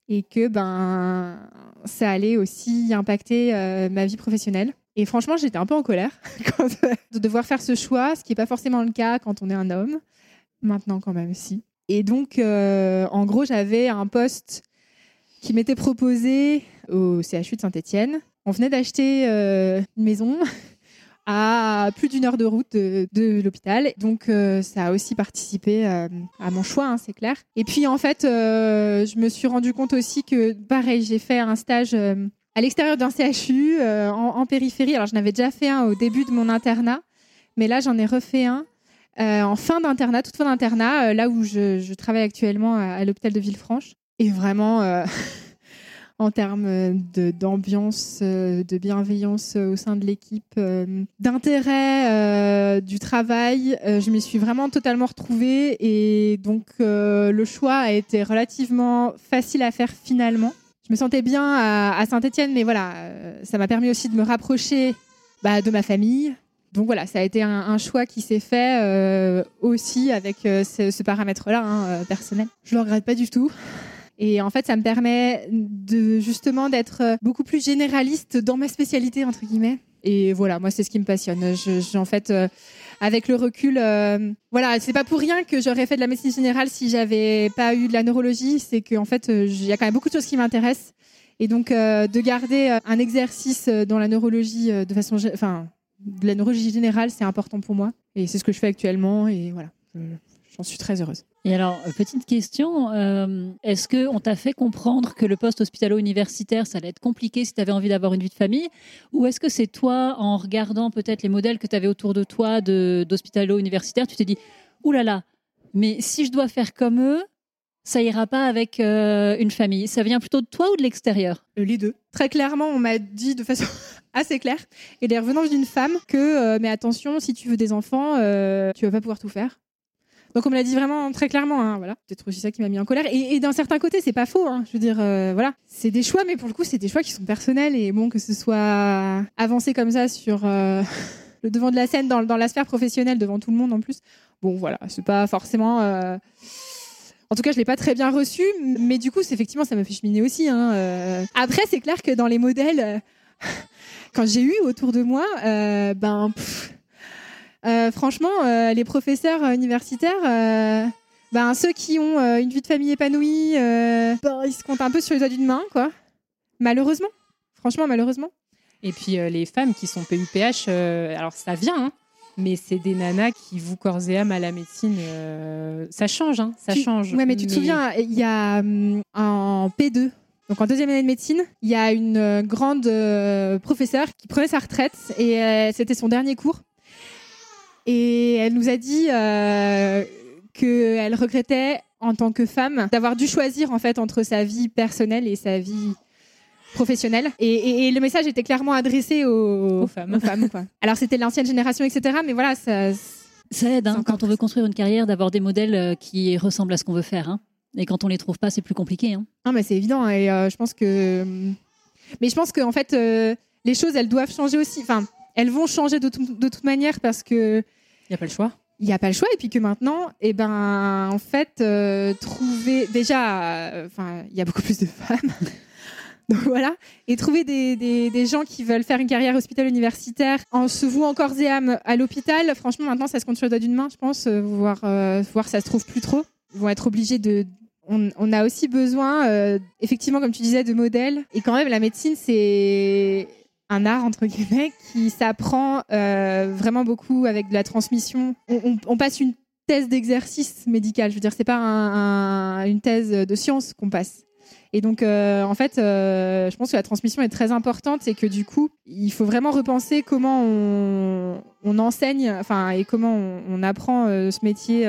et que ben ça allait aussi impacter euh, ma vie professionnelle. Et franchement, j'étais un peu en colère euh, de devoir faire ce choix, ce qui n'est pas forcément le cas quand on est un homme. Maintenant, quand même, si. Et donc, euh, en gros, j'avais un poste qui m'était proposé au CHU de Saint-Etienne. On venait d'acheter une maison à plus d'une heure de route de, de l'hôpital. Donc, euh, ça a aussi participé euh, à mon choix, hein, c'est clair. Et puis, en fait, euh, je me suis rendu compte aussi que, pareil, j'ai fait un stage euh, à l'extérieur d'un CHU, euh, en, en périphérie. Alors, j'en avais déjà fait un au début de mon internat, mais là, j'en ai refait un euh, en fin d'internat, toute fin d'internat, là où je, je travaille actuellement à, à l'hôpital de Villefranche. Et vraiment, en termes de- d'ambiance, euh, de bienveillance euh, au sein de l'équipe, euh, d'intérêt euh, du travail. Euh, je m'y suis vraiment totalement retrouvée et donc euh, le choix a été relativement facile à faire finalement. Je me sentais bien à, Saint-Etienne, mais voilà, euh, ça m'a permis aussi de me rapprocher bah, de ma famille. Donc voilà, ça a été un, choix qui s'est fait euh, aussi avec euh, ce, paramètre-là hein, euh, personnel. Je le regrette pas du tout. Et en fait, ça me permet de justement d'être euh, beaucoup plus généraliste dans ma spécialité entre guillemets. Et voilà, moi, c'est ce qui me passionne. En fait, euh, avec le recul, euh, voilà, c'est pas pour rien que j'aurais fait de la médecine générale si j'avais pas eu de la neurologie. C'est qu'en fait, euh, il y a quand même beaucoup de choses qui m'intéressent. Et donc, de garder un exercice dans la neurologie de façon, enfin, de la neurologie générale, c'est important pour moi. Et c'est ce que je fais actuellement. Et voilà, je- j'en suis très heureuse. Et alors, euh, petite question, euh, est-ce qu'on t'a fait comprendre que le poste hospitalo-universitaire, ça allait être compliqué si tu avais envie d'avoir une vie de famille? Ou est-ce que c'est toi, en regardant peut-être les modèles que tu avais autour de toi d'hospitalo-universitaire, tu t'es dit, Ouh là là, mais si je dois faire comme eux, ça ira pas avec euh, une famille? Ça vient plutôt de toi ou de l'extérieur? Euh, les deux. Très clairement, on m'a dit de façon assez claire, et les revenants d'une femme, que, euh, mais attention, si tu veux des enfants, euh, tu vas pas pouvoir tout faire. Donc on me l'a dit vraiment très clairement, hein, voilà. Peut-être aussi ça qui m'a mis en colère. Et, et d'un certain côté, c'est pas faux. hein. Je veux dire, euh, voilà, c'est des choix, mais pour le coup, c'est des choix qui sont personnels. Et bon, que ce soit avancé comme ça sur euh, le devant de la scène, dans, dans la sphère professionnelle, devant tout le monde en plus. Bon, voilà, c'est pas forcément. euh, En tout cas, je l'ai pas très bien reçu, mais du coup, effectivement, ça m'a fait cheminer aussi. hein, euh. Après, c'est clair que dans les modèles, euh, quand j'ai eu autour de moi, euh, ben, pff, franchement, euh, les professeurs euh, universitaires, euh, ben, ceux qui ont euh, une vie de famille épanouie, euh, ben, ils se comptent un peu sur les doigts d'une main, quoi. Malheureusement. Franchement, malheureusement. Et puis euh, les femmes qui sont PUPH, euh, alors ça vient, hein, mais c'est des nanas qui vouent corps et âme à la médecine. euh, ça change, hein, ça Tu- change. Ouais, mais tu te souviens, il y a hum, en P2, donc en deuxième année de médecine, il y a une euh, grande euh, professeure qui prenait sa retraite et euh, c'était son dernier cours. Et elle nous a dit euh, qu'elle regrettait en tant que femme d'avoir dû choisir en fait entre sa vie personnelle et sa vie professionnelle. Et, et- et le message était clairement adressé aux, Aux femmes. quoi. Alors c'était l'ancienne génération, etc. Mais voilà, ça, Ça aide, hein, quand on veut construire une carrière, d'avoir des modèles euh, qui ressemblent à ce qu'on veut faire. hein. Et quand on les trouve pas, c'est plus compliqué. hein. Non, mais c'est évident. Et euh, je pense que. Mais je pense qu'en fait, euh, les choses, elles doivent changer aussi. Enfin, elles vont changer de, tout- de toute manière parce que. Il n'y a pas le choix. Il n'y a pas le choix. Et puis que maintenant, eh ben, en fait, euh, trouver. Déjà, euh, enfin, il y a beaucoup plus de femmes. Donc voilà. Et trouver des, des- des gens qui veulent faire une carrière hospitalo universitaire en se vouant corps et âme à l'hôpital, franchement, maintenant, ça se compte sur le doigt d'une main, je pense. euh, Voire, euh, voire ça se trouve plus trop. Ils vont être obligés de. On, on a aussi besoin, euh, effectivement, comme tu disais, de modèles. Et quand même, la médecine, c'est un art, entre guillemets, qui s'apprend euh, vraiment beaucoup avec de la transmission. On, passe une thèse d'exercice médical. Je veux dire, c'est pas un- un- une thèse de science qu'on passe. Et donc, euh, en fait, euh, je pense que la transmission est très importante et que du coup, il faut vraiment repenser comment on, enseigne, enfin, et comment on, apprend ce métier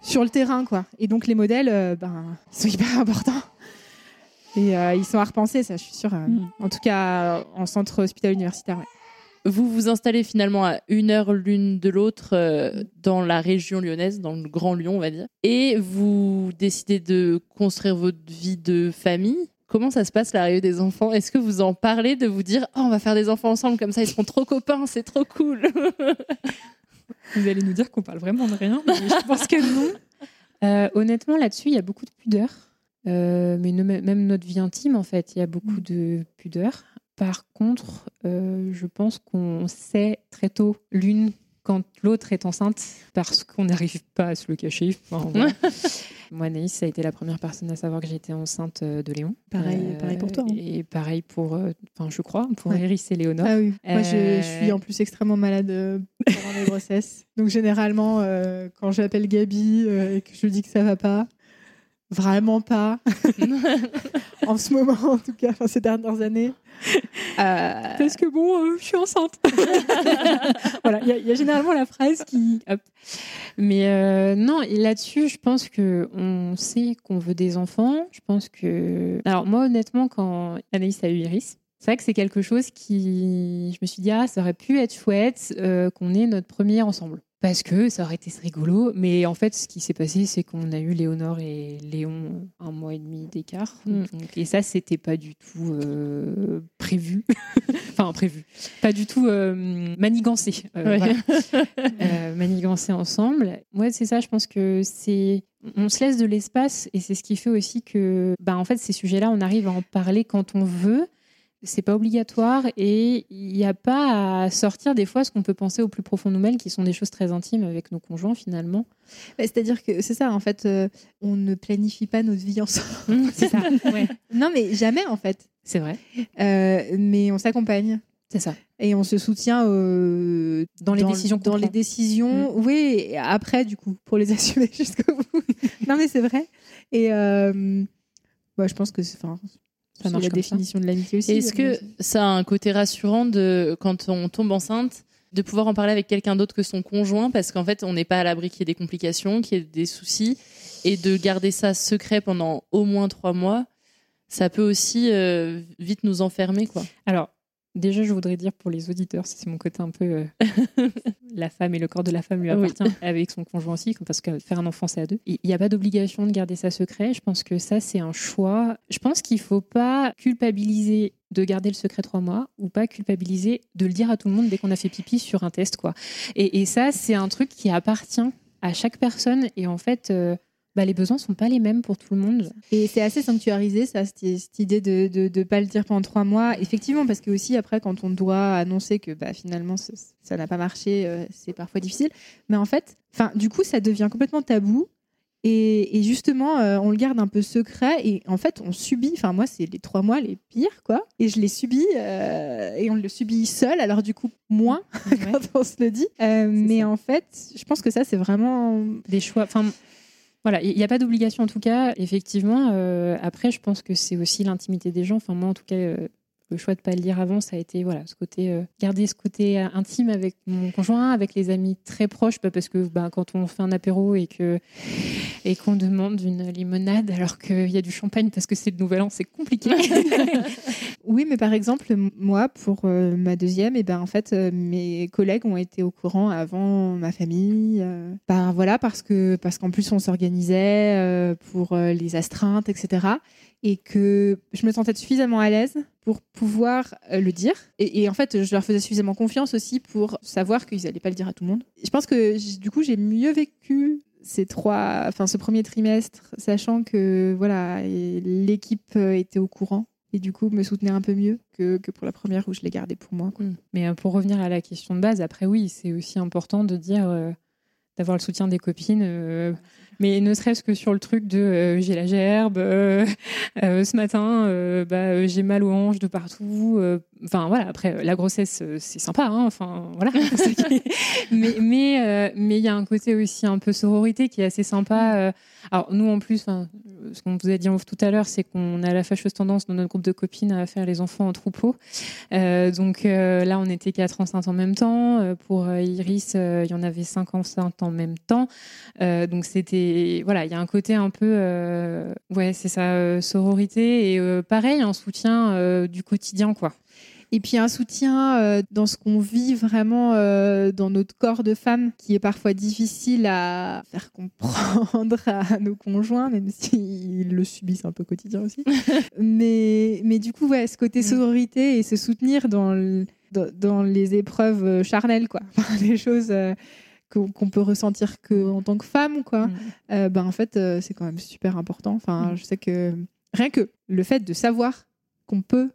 sur le terrain, quoi. Et donc, les modèles, ben, sont hyper importants. Et euh, ils sont à repenser, ça, je suis sûre. euh, Mm. En tout cas, euh, en centre hospitalier universitaire. ouais. Vous vous installez finalement à une heure l'une de l'autre euh, dans la région lyonnaise, dans le Grand Lyon, on va dire. Et vous décidez de construire votre vie de famille. Comment ça se passe l'arrivée des enfants? Est-ce que vous en parlez de vous dire oh, on va faire des enfants ensemble comme ça ils seront trop copains, c'est trop cool? Vous allez nous dire qu'on parle vraiment de rien, mais je pense que non. Euh, honnêtement, là-dessus, il y a beaucoup de pudeur. Euh, mais même notre vie intime, en fait, il y a beaucoup de pudeur. Par contre, euh, je pense qu'on sait très tôt l'une quand l'autre est enceinte parce qu'on n'arrive pas à se le cacher. Enfin, voilà. Moi, Naïs, ça a été la première personne à savoir que j'étais enceinte euh, de Léon. Pareil- pareil pour toi, hein. Et pareil pour, euh, enfin, je crois, pour Ouais. Iris et Léonore. Ah oui. Moi, je, je suis en plus extrêmement malade pendant mes grossesses. Donc, généralement, quand j'appelle Gabi et que je lui dis que ça va pas, vraiment pas. en ce moment, en tout cas, enfin, ces dernières années. Euh, Parce que bon, euh, je suis enceinte. voilà, il y, a- il y a généralement la phrase qui. hop. Mais euh, non, et là-dessus, je pense que on sait qu'on veut des enfants. Je pense que. Alors, moi, honnêtement, quand Anaïs a eu Iris, c'est vrai que c'est quelque chose qui. Je me suis dit, ah, ça aurait pu être chouette qu'on ait notre premier ensemble. Parce que ça aurait été rigolo. Mais en fait, ce qui s'est passé, c'est qu'on a eu Léonore et Léon un mois et demi d'écart. Mm. Et ça, c'était pas du tout euh, prévu. enfin, prévu. Pas du tout euh, manigancé. Euh, Ouais. voilà. Manigancé ensemble. Ouais, c'est ça. Je pense que c'est. On se laisse de l'espace et c'est ce qui fait aussi que, bah, en fait, ces sujets-là, on arrive à en parler quand on veut. C'est pas obligatoire et il n'y a pas à sortir des fois ce qu'on peut penser au plus profond de nous-mêmes, qui sont des choses très intimes avec nos conjoints finalement. Bah, C'est-à-dire que c'est ça, en fait, euh, on ne planifie pas notre vie ensemble. c'est ça. Ouais. non, mais jamais, en fait. C'est vrai. Euh, mais on s'accompagne. C'est ça. Et on se soutient euh, Dans les décisions qu'on Dans les décisions, oui, et après, du coup, pour les assumer jusqu'au bout. non, mais c'est vrai. Et bah, je pense que c'est enfin, Ça c'est marche la comme ça. définition de l'amitié aussi. Est-ce que ça a un côté rassurant de quand on tombe enceinte de pouvoir en parler avec quelqu'un d'autre que son conjoint parce qu'en fait on n'est pas à l'abri qu'il y ait des complications, qu'il y ait des soucis et de garder ça secret pendant au moins trois mois, ça peut aussi euh, vite nous enfermer quoi. Alors, déjà, je voudrais dire pour les auditeurs, c'est mon côté un peu euh, la femme et le corps de la femme lui Oui. appartient avec son conjoint aussi, parce que faire un enfant, c'est à deux. Il n'y a pas d'obligation de garder ça secret. Je pense que ça, c'est un choix. Je pense qu'il ne faut pas culpabiliser de garder le secret trois mois ou pas culpabiliser de le dire à tout le monde dès qu'on a fait pipi sur un test. quoi. Et, et ça, c'est un truc qui appartient à chaque personne. Et en fait, euh, bah, les besoins sont pas les mêmes pour tout le monde. Et c'est assez sanctuarisé, ça, cette, cette idée de ne de, de pas le dire pendant trois mois. Effectivement, parce que aussi, après, quand on doit annoncer que bah, finalement, ça n'a pas marché, euh, c'est parfois difficile. Mais en fait, du coup, ça devient complètement tabou. Et, et justement, euh, on le garde un peu secret. Et en fait, on subit, enfin, moi, c'est les trois mois les pires, quoi. Et je les subis, euh, et on le subit seul, alors du coup, moins quand on se le dit. Mais en fait, je pense que ça, c'est vraiment. des choix. Enfin, voilà, il n'y a pas d'obligation en tout cas. Effectivement, euh, après, je pense que c'est aussi l'intimité des gens. Enfin, moi, en tout cas, euh, le choix de pas le dire avant, ça a été voilà, ce côté euh, garder ce côté euh, intime avec mon conjoint, avec les amis très proches, bah, parce que bah, quand on fait un apéro et qu'on demande une limonade alors qu'il y a du champagne parce que c'est le nouvel an, c'est compliqué. Oui, mais par exemple, moi, pour euh, ma deuxième, et ben, en fait, mes collègues ont été au courant avant ma famille. voilà, parce que parce qu'en plus, on s'organisait pour les astreintes, etc. Et que je me sentais suffisamment à l'aise pour pouvoir euh, le dire. Et, en fait, je leur faisais suffisamment confiance aussi pour savoir qu'ils n'allaient pas le dire à tout le monde. Je pense que du coup, j'ai mieux vécu ces trois, enfin ce premier trimestre, sachant que voilà, l'équipe euh, était au courant et du coup me soutenait un peu mieux que, que pour la première où je l'ai gardé pour moi. quoi. Mais euh, pour revenir à la question de base, après oui, c'est aussi important de dire d'avoir le soutien des copines, mais ne serait-ce que sur le truc de euh, j'ai la gerbe, euh, euh, ce matin bah, j'ai mal aux hanches de partout. Enfin voilà, après euh, la grossesse euh, c'est sympa, hein, enfin voilà. mais mais euh, mais il y a un côté aussi un peu sororité qui est assez sympa. euh. Alors nous en plus, ce qu'on vous a dit tout à l'heure, c'est qu'on a la fâcheuse tendance dans notre groupe de copines à faire les enfants en troupeau. Euh, donc là, on était quatre enceintes en même temps. Pour Iris, il y en avait cinq enceintes en même temps. Donc c'était voilà, il y a un côté un peu ouais, c'est ça, sororité et pareil, un soutien du quotidien quoi. Et puis un soutien euh, dans ce qu'on vit vraiment euh, dans notre corps de femme, qui est parfois difficile à faire comprendre à nos conjoints, même s'ils le subissent un peu au quotidien aussi. mais, mais du coup, ouais, ce côté sororité et se soutenir dans, le- dans, dans les épreuves euh, charnelles, quoi. Les choses euh, qu'on peut ressentir que en tant que femme, quoi. Euh, ben, en fait, euh, c'est quand même super important. Enfin, je sais que rien que le fait de savoir qu'on peut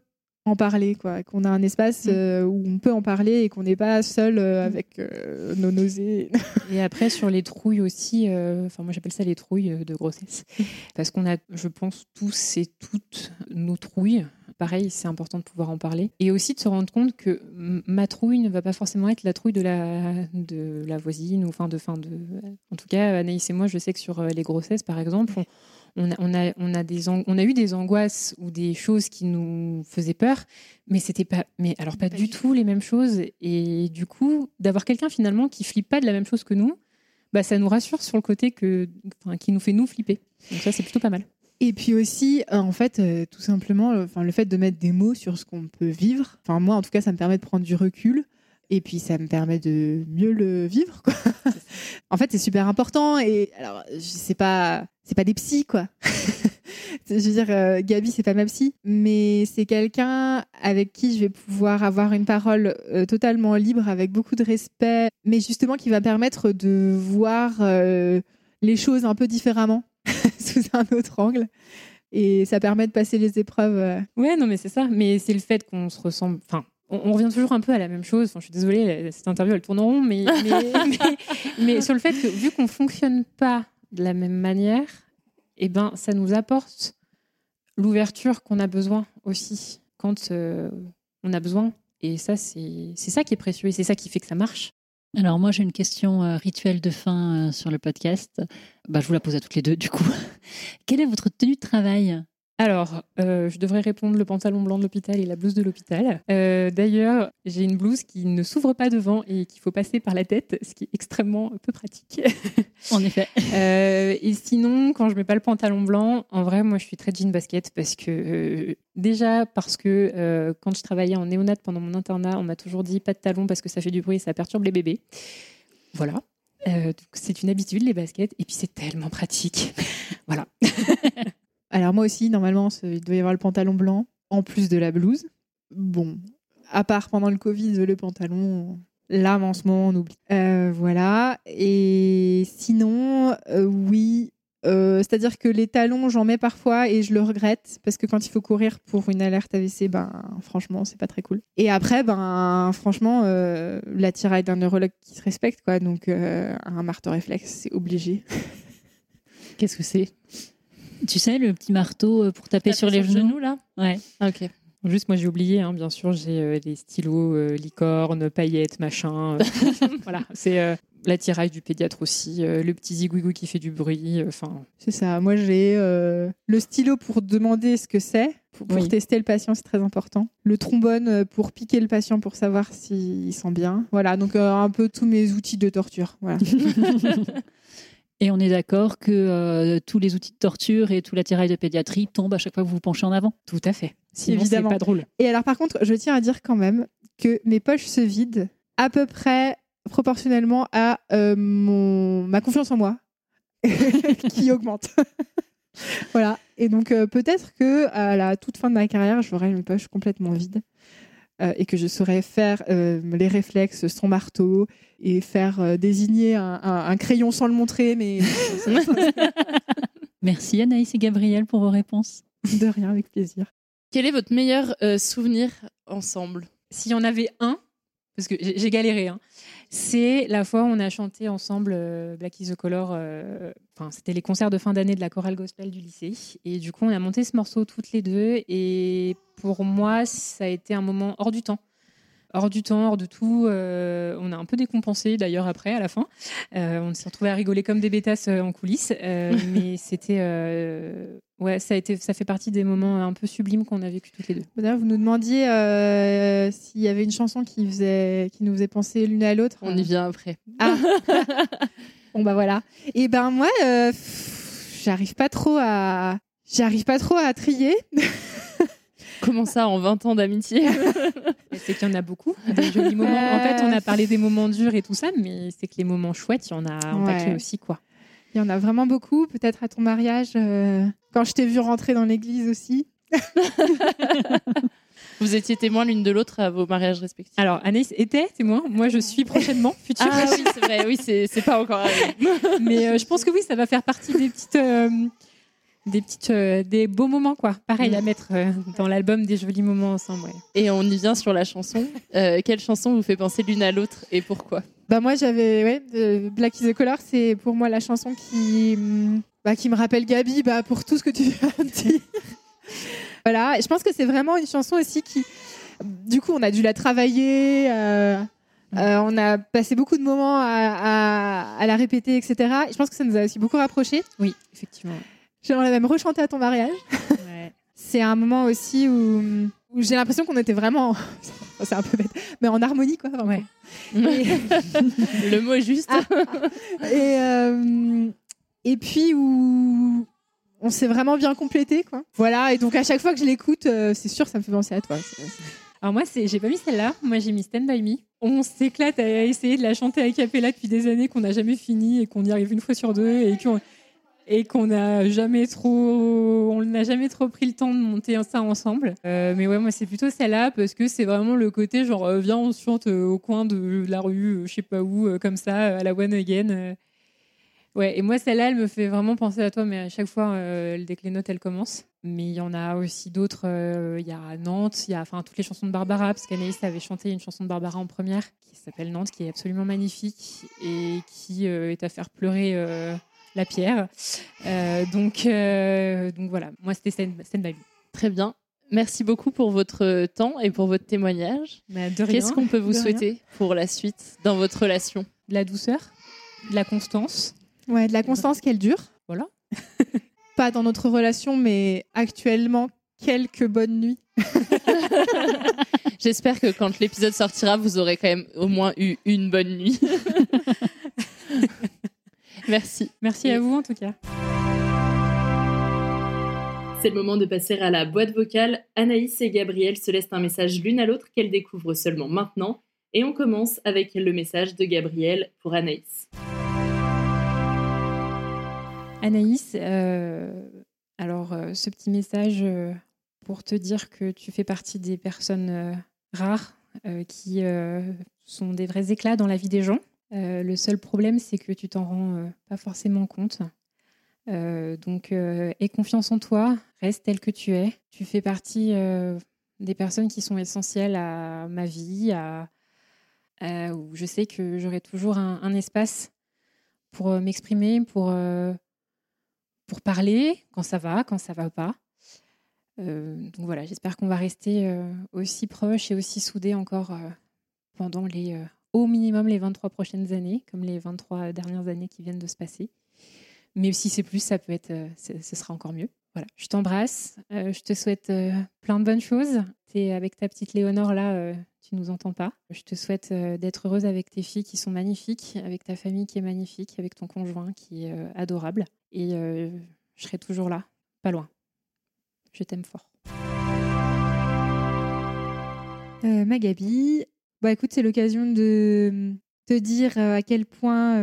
en parler, quoi, qu'on a un espace euh, où on peut en parler et qu'on n'est pas seul euh, avec euh, nos nausées. Et après, sur les trouilles aussi, enfin, moi j'appelle ça les trouilles de grossesse. Parce qu'on a, je pense, tous et toutes nos trouilles. Pareil, c'est important de pouvoir en parler. Et aussi de se rendre compte que ma trouille ne va pas forcément être la trouille de la, de la voisine. Ou, enfin, de, enfin, de... En tout cas, Anaïs et moi, je sais que sur les grossesses, par exemple, on, on a, on a, on a des, ang- on a eu des angoisses ou des choses qui nous faisaient peur, mais c'était pas, mais alors pas, du tout les mêmes choses. Et du coup, d'avoir quelqu'un finalement qui flippe pas de la même chose que nous, bah ça nous rassure sur le côté que, enfin, qui nous fait nous flipper. Donc ça, c'est plutôt pas mal. Et puis aussi, euh, en fait, euh, tout simplement, enfin, le fait de mettre des mots sur ce qu'on peut vivre. Enfin, moi, en tout cas, ça me permet de prendre du recul. Et puis, ça me permet de mieux le vivre. Quoi. en fait, c'est super important. Et alors, sais pas, c'est pas des psys, quoi. je veux dire, euh, Gabi, c'est pas ma psy, mais c'est quelqu'un avec qui je vais pouvoir avoir une parole euh, totalement libre, avec beaucoup de respect, mais justement qui va permettre de voir euh, les choses un peu différemment, sous un autre angle. Et ça permet de passer les épreuves. euh, Ouais, non, mais c'est ça. Mais c'est le fait qu'on se ressemble. Enfin, on, on revient toujours un peu à la même chose. Enfin, je suis désolée, cette interview, elle tourne en rond, mais, mais, mais, mais sur le fait que, vu qu'on fonctionne pas de la même manière, eh ben, ça nous apporte l'ouverture qu'on a besoin aussi quand euh, on a besoin. Et ça, c'est c'est ça qui est précieux et c'est ça qui fait que ça marche. Alors moi j'ai une question euh, rituelle de fin euh, sur le podcast. Bah, je vous la pose à toutes les deux du coup. Quelle est votre tenue de travail? Alors, euh, je devrais répondre le pantalon blanc de l'hôpital et la blouse de l'hôpital. Euh, D'ailleurs, j'ai une blouse qui ne s'ouvre pas devant et qu'il faut passer par la tête, ce qui est extrêmement peu pratique. En effet. Euh, et sinon, quand je mets pas le pantalon blanc, en vrai, moi, je suis très jean basket parce que déjà parce que quand je travaillais en néonat pendant mon internat, on m'a toujours dit pas de talons parce que ça fait du bruit et ça perturbe les bébés. Voilà. Euh, c'est une habitude les baskets et puis c'est tellement pratique. voilà. Alors moi aussi, normalement, il doit y avoir le pantalon blanc en plus de la blouse. Bon, à part pendant le Covid, le pantalon, là, en ce moment, on oublie. Euh, voilà. Et sinon, euh, oui. euh, C'est-à-dire que les talons, j'en mets parfois et je le regrette parce que quand il faut courir pour une alerte AVC, ben franchement, c'est pas très cool. Et après, ben franchement, euh, l'attirail d'un neurologue qui se respecte, quoi. Donc un marteau réflexe, c'est obligé. Qu'est-ce que c'est? Tu sais le petit marteau euh, pour taper sur les le genoux genou, là Ouais. Ah, Ok. Juste, moi, j'ai oublié, hein, bien sûr, j'ai euh, des stylos, euh, licornes, paillettes, machin. euh, voilà, c'est euh, l'attirail du pédiatre aussi, euh, le petit zigouigou qui fait du bruit. euh, Enfin, C'est ça. Moi, j'ai euh, le stylo pour demander ce que c'est, pour, pour Oui. tester le patient, c'est très important. Le trombone pour piquer le patient pour savoir s'il sent bien. Voilà, donc euh, un peu tous mes outils de torture. Voilà. Et on est d'accord que euh, tous les outils de torture et tout l'attirail de pédiatrie tombent à chaque fois que vous vous penchez en avant. tout à fait. Sinon, c'est Évidemment. pas drôle. Et alors, par contre, je tiens à dire quand même que mes poches se vident à peu près proportionnellement à euh, mon, ma confiance en moi qui augmente. voilà. Et donc, euh, peut-être que à la toute fin de ma carrière, j'aurai une poche complètement vide. Euh, et que je saurais faire euh, les réflexes sans marteau et faire euh, désigner un, un- un crayon sans le montrer, mais Merci Anaïs et Gabriel pour vos réponses. de rien, avec plaisir. Quel est votre meilleur euh, souvenir ensemble? S'il y en avait un, parce que j'ai j'ai galéré, hein, c'est la fois où on a chanté ensemble euh, Black is the Color. euh, Enfin, c'était les concerts de fin d'année de la chorale gospel du lycée. Et du coup, on a monté ce morceau toutes les deux. Et pour moi, ça a été un moment hors du temps. Hors du temps, hors de tout. Euh, on a un peu décompensé d'ailleurs après, à la fin. Euh, on s'est retrouvés à rigoler comme des bêtasses euh, en coulisses. Euh, mais c'était. euh, ouais, ça, a été, ça fait partie des moments un peu sublimes qu'on a vécu toutes les deux. D'ailleurs, vous nous demandiez euh, s'il y avait une chanson qui, faisait, qui nous faisait penser l'une à l'autre. On y vient après. Ah. bon bah voilà. Et ben moi, euh, j'arrive pas trop à, j'arrive pas trop à trier. Comment ça, en 20 ans d'amitié C'est qu'il y en a beaucoup, des jolis moments. En fait, on a parlé des moments durs et tout ça, mais c'est que les moments chouettes, il y en a Ouais. paquet aussi, quoi. Il y en a vraiment beaucoup. Peut-être à ton mariage, euh, quand je t'ai vu rentrer dans l'église aussi. Vous étiez témoins l'une de l'autre à vos mariages respectifs. Alors, Anaïs était témoin, moi je suis prochainement, future. Ah oui, c'est vrai, oui, c'est c'est pas encore arrivé. mais euh, je pense que oui, ça va faire partie des petites. euh, des petites euh, des beaux moments quoi pareil à mettre euh, dans l'album des jolis moments ensemble ouais. Et on y vient sur la chanson. Euh, quelle chanson vous fait penser l'une à l'autre et pourquoi? Bah moi j'avais ouais, euh, Black is the Color, c'est pour moi la chanson qui hum, bah, qui me rappelle Gabi bah, pour tout ce que tu viens de dire. voilà, et je pense que c'est vraiment une chanson aussi qui du coup on a dû la travailler euh, euh, on a passé beaucoup de moments à, à- à la répéter, etc. Et je pense que ça nous a aussi beaucoup rapprochés. oui effectivement J'aimerais même rechanter à ton mariage. C'est un moment aussi où, où j'ai l'impression qu'on était vraiment. C'est un peu bête, mais en harmonie, quoi. Ouais. Et, Le mot est juste. et, euh, et puis où on s'est vraiment bien complété, quoi. Voilà, et donc à chaque fois que je l'écoute, euh, c'est sûr, ça me fait penser à toi. C'est- Alors moi, c'est, j'ai pas mis celle-là. Moi, j'ai mis Stand By Me. On s'éclate à essayer de la chanter à cappella depuis des années qu'on n'a jamais fini et qu'on y arrive une fois sur deux et qu'on et qu'on n'a jamais trop, on n'a jamais trop pris le temps de monter ça ensemble. Euh, mais ouais, moi c'est plutôt celle-là parce que c'est vraiment le côté genre euh, viens on chante euh, au coin de la rue, je sais pas où, comme ça à la one again. Ouais, et moi celle-là, elle me fait vraiment penser à toi, mais à chaque fois dès que les notes elles commencent. Mais il y en a aussi d'autres. Il y a Nantes, il y a enfin toutes les chansons de Barbara, parce qu'Anaïs avait chanté une chanson de Barbara en première qui s'appelle Nantes, qui est absolument magnifique et qui est à faire pleurer la pierre. Euh, donc, euh, donc voilà, moi c'était Stand, Stand By Me. Très bien. Merci beaucoup pour votre temps et pour votre témoignage. Rien, Qu'est-ce qu'on peut vous rien. souhaiter pour la suite dans votre relation? De la douceur, de la constance. Ouais, de la constance qu'elle dure. Voilà. Pas dans notre relation, mais actuellement, quelques bonnes nuits. J'espère que quand l'épisode sortira, vous aurez quand même au moins eu une bonne nuit. Merci. Merci à vous en tout cas. C'est le moment de passer à la boîte vocale. Anaïs et Gabriel se laissent un message l'une à l'autre qu'elles découvrent seulement maintenant. Et on commence avec le message de Gabriel pour Anaïs. Anaïs, euh, alors euh, ce petit message euh, pour te dire que tu fais partie des personnes rares qui sont des vrais éclats dans la vie des gens. Euh, le seul problème, c'est que tu t'en rends euh, pas forcément compte. Euh, donc, aie confiance en toi, reste tel que tu es. Tu fais partie des personnes qui sont essentielles à ma vie, je sais que j'aurai toujours un, espace pour m'exprimer, pour, parler quand ça va, quand ça va pas. Donc voilà, j'espère qu'on va rester aussi proches et aussi soudés encore pendant les, au minimum les 23 prochaines années, comme les 23 dernières années qui viennent de se passer. Mais si c'est plus, ça peut être, euh, ce sera encore mieux. Voilà, je t'embrasse, euh, je te souhaite euh, plein de bonnes choses. T'es avec ta petite Léonore là, euh, tu nous entends pas. Je te souhaite d'être heureuse avec tes filles qui sont magnifiques, avec ta famille qui est magnifique, avec ton conjoint qui est adorable. Et je serai toujours là, pas loin. Je t'aime fort. Euh, ma Gabi, bah écoute, c'est l'occasion de te dire à quel point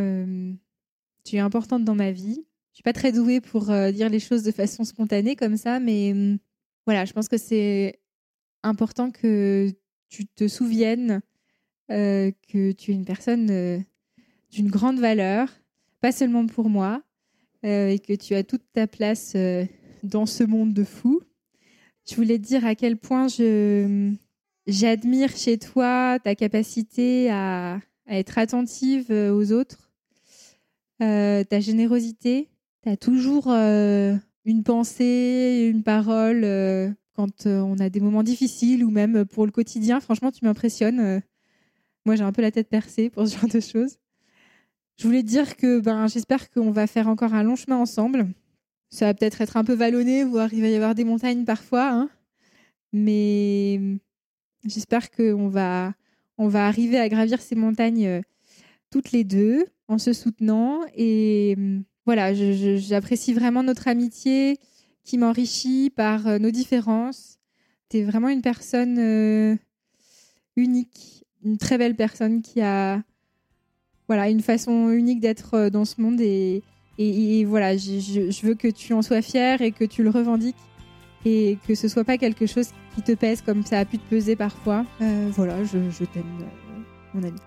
tu es importante dans ma vie. Je suis pas très douée pour dire les choses de façon spontanée comme ça, mais hum, voilà, je pense que c'est important que tu te souviennes que tu es une personne d'une grande valeur, pas seulement pour moi, et que tu as toute ta place dans ce monde de fous. Je voulais te dire à quel point je J'admire chez toi ta capacité à, être attentive euh, aux autres, euh, ta générosité. Tu as toujours euh, une pensée, une parole quand on a des moments difficiles ou même pour le quotidien. Franchement, tu m'impressionnes. Moi, j'ai un peu la tête percée pour ce genre de choses. Je voulais te dire que ben, j'espère qu'on va faire encore un long chemin ensemble. Ça va peut-être être un peu vallonné, voire il va y avoir des montagnes parfois. hein. Mais J'espère qu'on va, on va arriver à gravir ces montagnes euh, toutes les deux en se soutenant. Et hum, voilà, j'apprécie vraiment notre amitié qui m'enrichit par euh, nos différences. Tu es vraiment une personne euh, unique, une très belle personne qui a voilà, une façon unique d'être dans ce monde. Et, et- voilà, je, veux que tu en sois fier et que tu le revendiques et que ce soit pas quelque chose qui te pèse comme ça a pu te peser parfois. Euh, voilà, je, t'aime, euh, mon ami.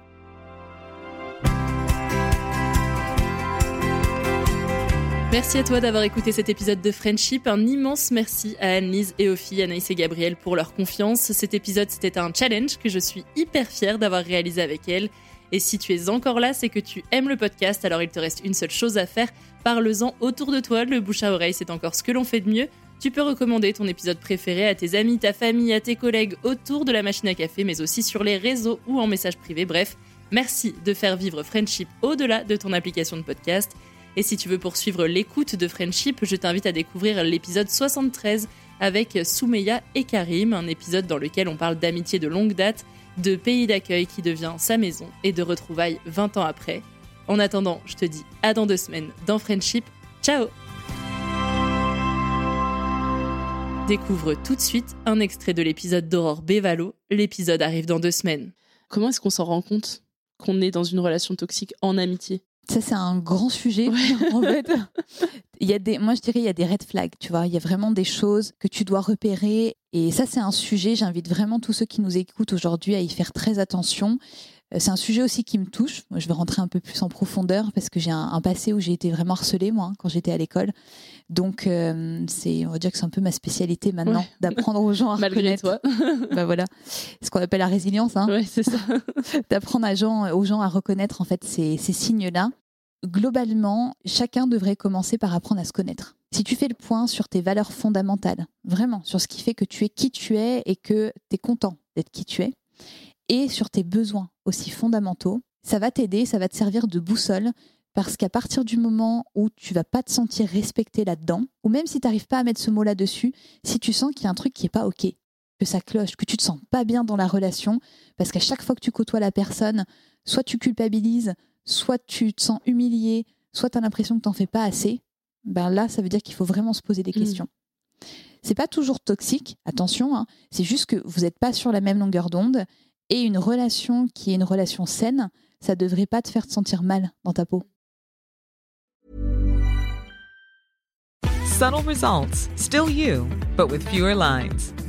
Merci à toi d'avoir écouté cet épisode de Friendship. Un immense merci à Anne-Lise et aux filles Anaïs et Gabriel pour leur confiance. Cet épisode, c'était un challenge que je suis hyper fière d'avoir réalisé avec elles. Et si tu es encore là, c'est que tu aimes le podcast, alors il te reste une seule chose à faire. Parle-en autour de toi, le bouche à oreille, c'est encore ce que l'on fait de mieux. Tu peux recommander ton épisode préféré à tes amis, ta famille, à tes collègues autour de la machine à café, mais aussi sur les réseaux ou en message privé. Bref, merci de faire vivre Friendship au-delà de ton application de podcast. Et si tu veux poursuivre l'écoute de Friendship, je t'invite à découvrir l'épisode 73 avec Soumeya et Karim, un épisode dans lequel on parle d'amitié de longue date, de pays d'accueil qui devient sa maison et de retrouvailles 20 ans après. En attendant, je te dis à dans deux semaines dans Friendship. Ciao Découvre tout de suite un extrait de l'épisode d'Aurore Bévalo. L'épisode arrive dans deux semaines. Comment est-ce qu'on s'en rend compte qu'on est dans une relation toxique en amitié? Ça, c'est un grand sujet. en fait, il y a des, moi, je dirais, il y a des red flags, tu vois. Il y a vraiment des choses que tu dois repérer. Et ça, c'est un sujet. J'invite vraiment tous ceux qui nous écoutent aujourd'hui à y faire très attention. Euh, c'est un sujet aussi qui me touche. Moi, je vais rentrer un peu plus en profondeur parce que j'ai un, passé où j'ai été vraiment harcelée, moi, hein, quand j'étais à l'école. Donc, euh, c'est, on va dire que c'est un peu ma spécialité maintenant, d'apprendre aux gens à Malgré reconnaître. toi. bah voilà, ce qu'on appelle la résilience. Hein. Ouais, c'est ça. d'apprendre à gens, aux gens à reconnaître en fait ces, ces signes-là. Globalement, chacun devrait commencer par apprendre à se connaître. Si tu fais le point sur tes valeurs fondamentales, vraiment, sur ce qui fait que tu es qui tu es et que tu es content d'être qui tu es, et sur tes besoins aussi fondamentaux, ça va t'aider, ça va te servir de boussole parce qu'à partir du moment où tu vas pas te sentir respecté là-dedans, ou même si tu n'arrives pas à mettre ce mot là-dessus, si tu sens qu'il y a un truc qui est pas OK, que ça cloche, que tu te sens pas bien dans la relation, parce qu'à chaque fois que tu côtoies la personne, soit tu culpabilises, soit tu te sens humilié, soit tu as l'impression que tu n'en fais pas assez, ben là, ça veut dire qu'il faut vraiment se poser des questions. C'est pas toujours toxique, attention, hein, c'est juste que vous n'êtes pas sur la même longueur d'onde et une relation qui est une relation saine, ça devrait pas te faire te sentir mal dans ta peau. Subtle results, still you, but with fewer lines.